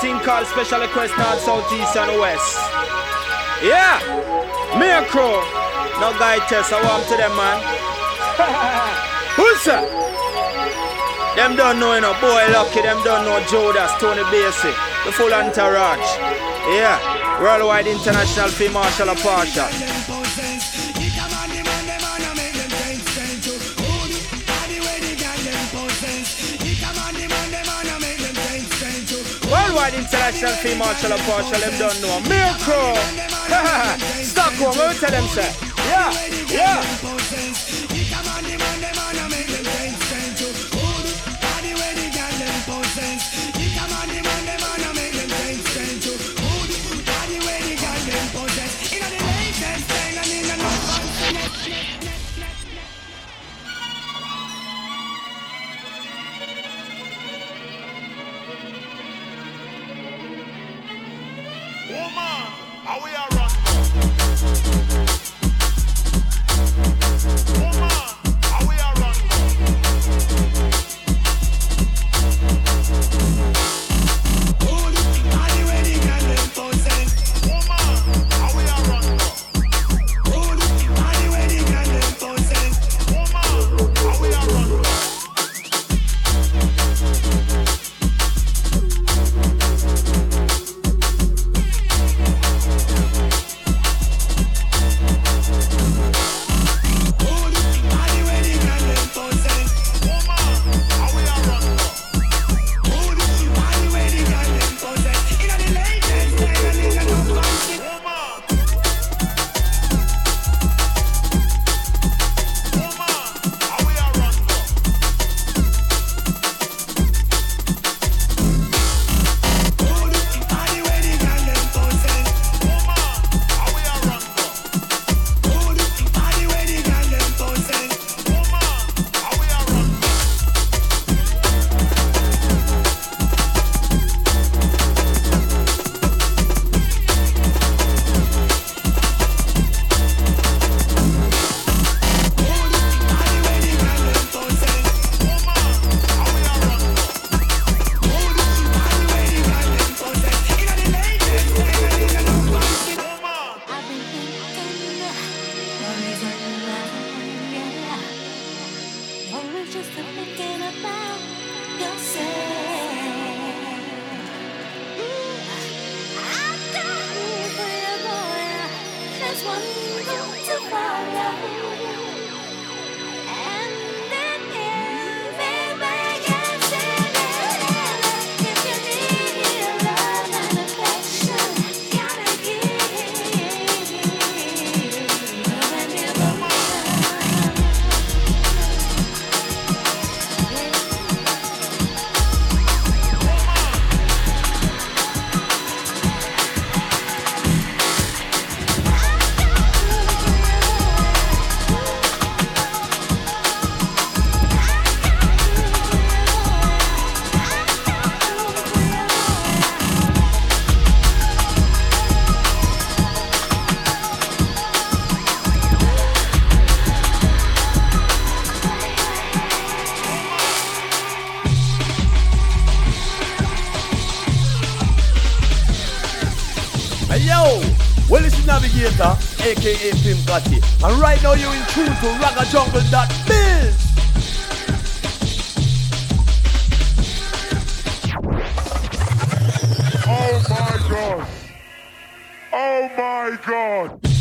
thing called special request north, south, east, and west. Yeah, me a crow. No guy test, I want to them, man. Who's that? Them don't know, you know, Boj Lucki, them don't know Judas, Tony Basie, the full entourage. Yeah, worldwide international fee marshal of Worldwide international fee marshal of Pasha, them don't know. Miracle! Stockholm, what tell them, sir. Yeah, yeah. Aka Pim Gotti. And right now you're in tune to raggajungle.biz. Oh my god. Oh my god.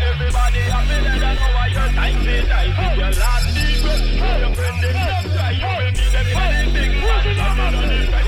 Everybody happy, let her know why you're diving, diving. Your last deep breath, your friend, you will need them anything. Who's in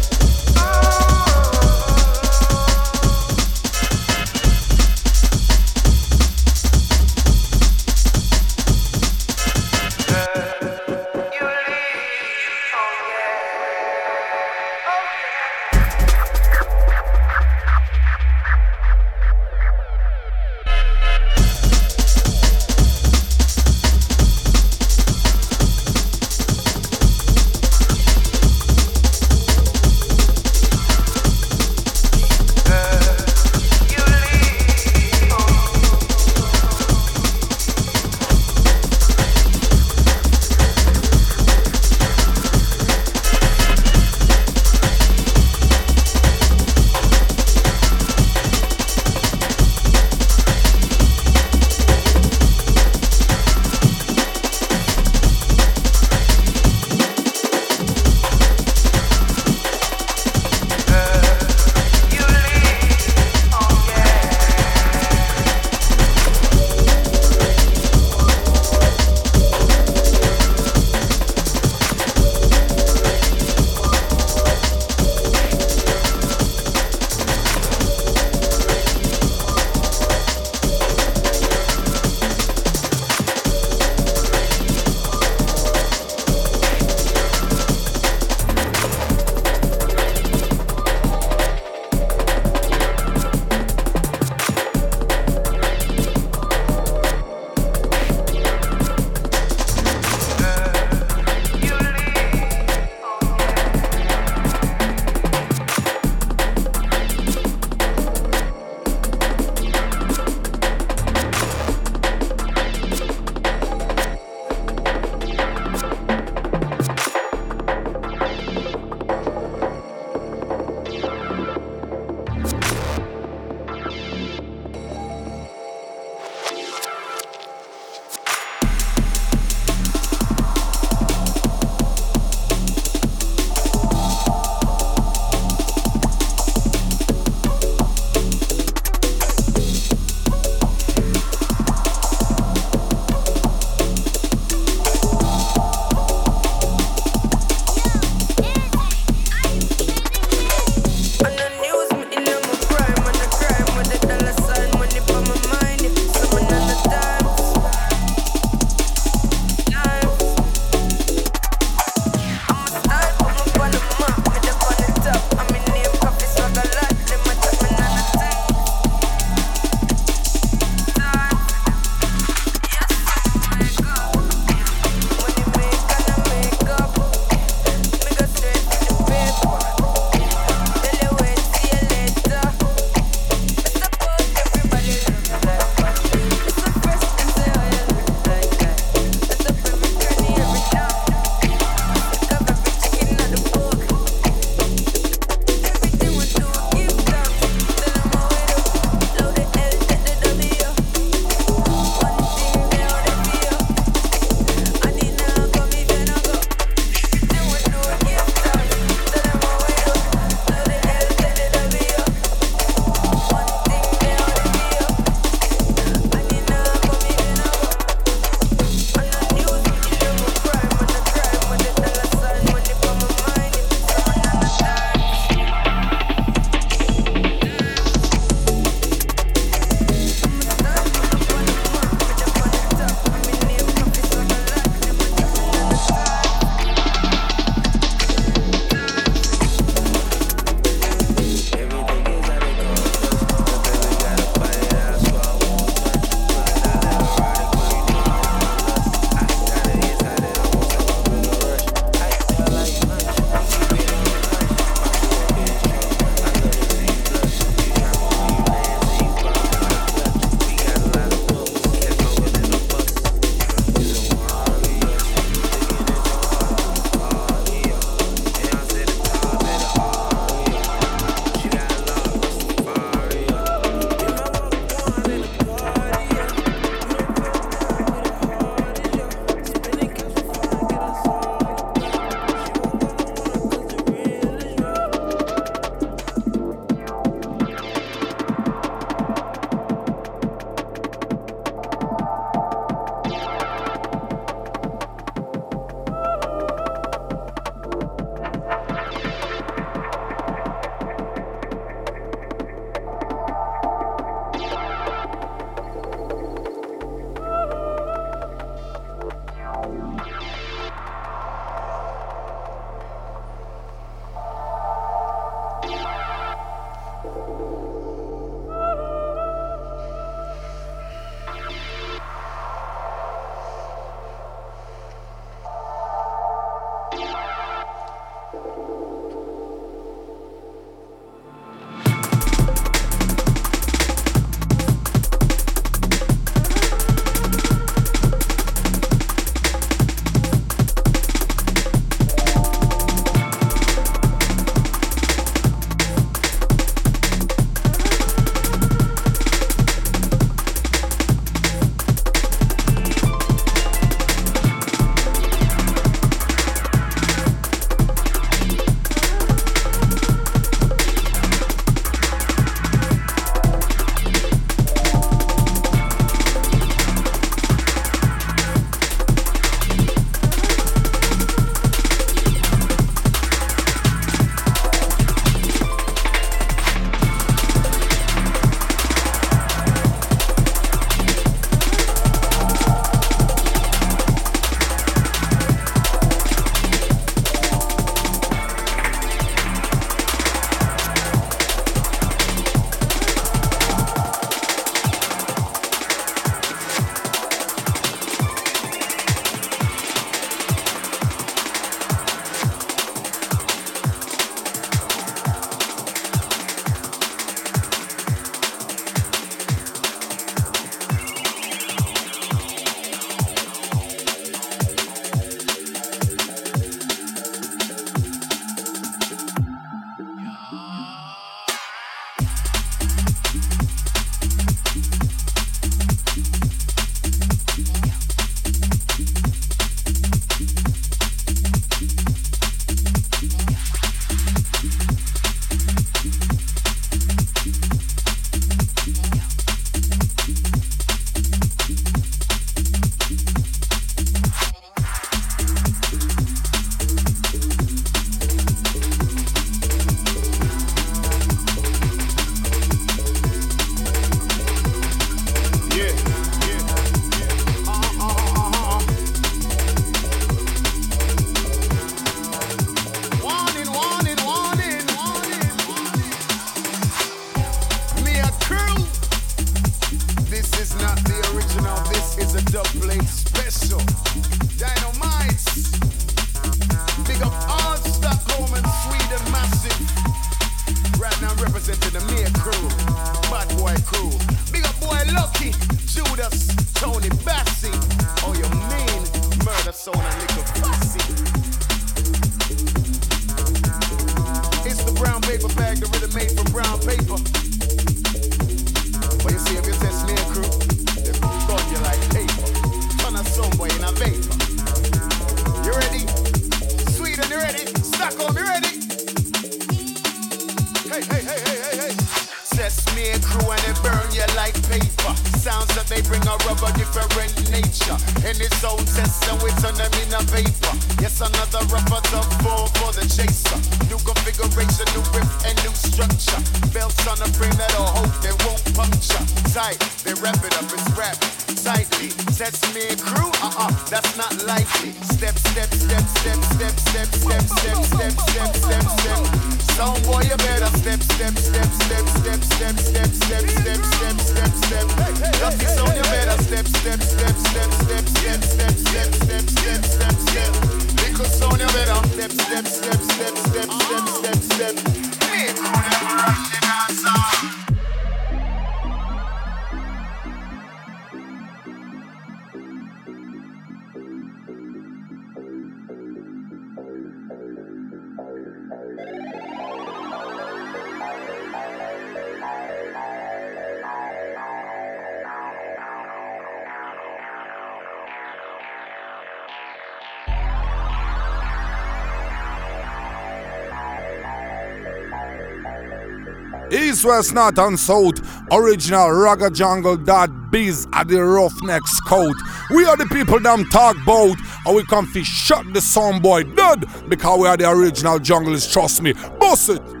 this was not unsold. Original raggajungle.biz at the roughnecks coat. We are the people them talk bout. And we come fi shut the song boy dead. Because we are the original junglers, trust me. Boss it.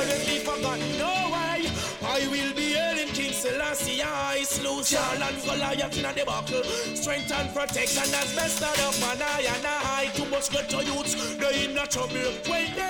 murders be forgotten. No way. I will be hailing King Selassie. I slew Saul and Goliath in a debacle. Strength and protection as best of up and I and I. Too much good to youths. They in a trouble. When they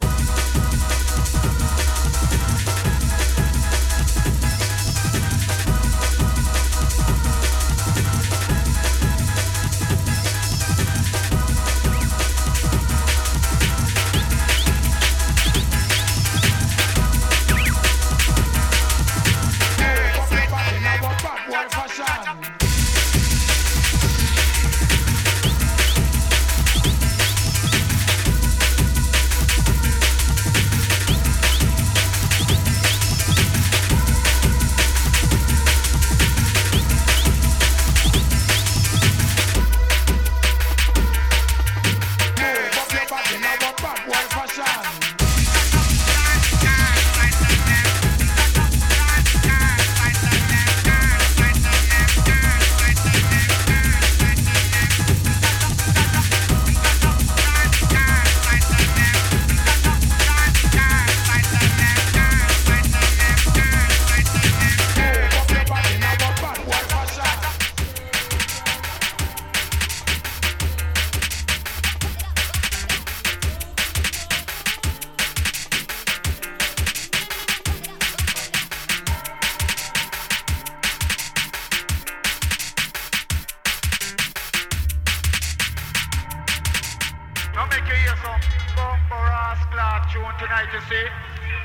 you see.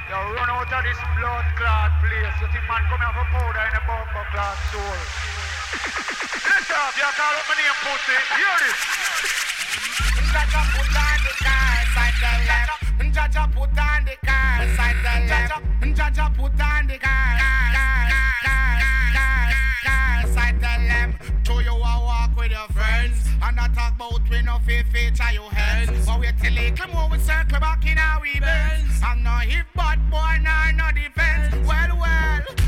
You run out of this blood clot place. You think man come here for powder in a bumper clot store. Listen up, you call up my name pussy. Hear this. Jaja put on the car, side the left. Jaja put on the car, side the left. Jaja put on the car, side the left. Your friends, and I talk about we no fit feature your hands. But we till little more we circle back in our bends. I'm not hip bad boy, nah, no defense. Well, well,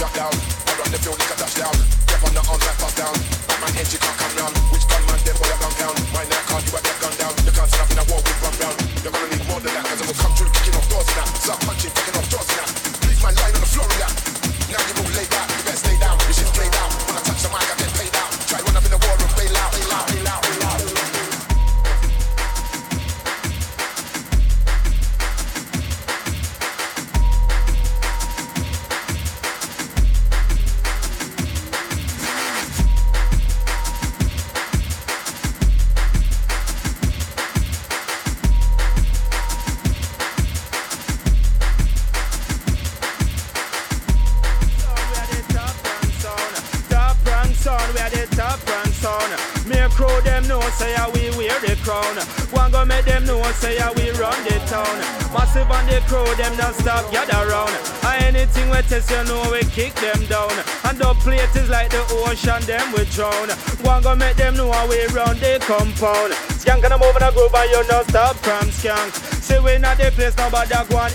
drop down. I run the field like a touchdown. compound. Skank and I'm moving a groove and you no stop from skank. See we not the place nobody go and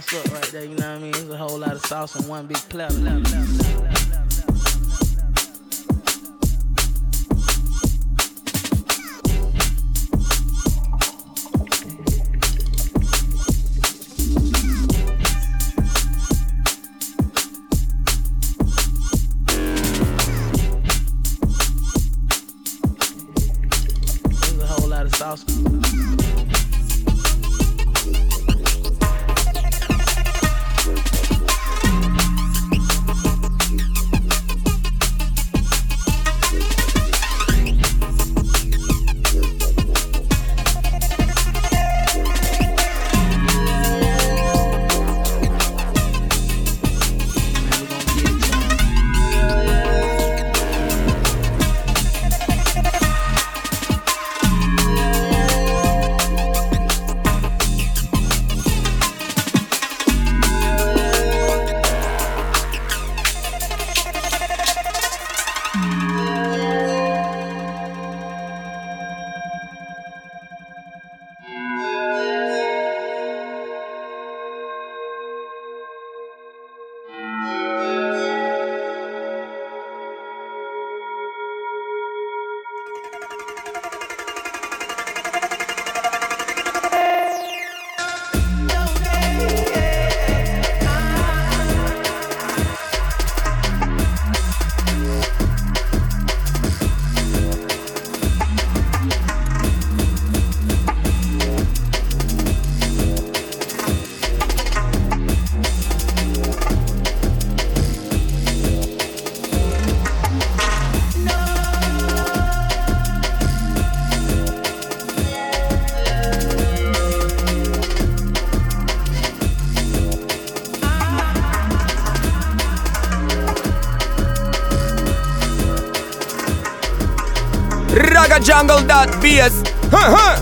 sauce up right there, you know what I mean? It's a whole lot of sauce in one big plate. raggajungle.biz. Huh, huh.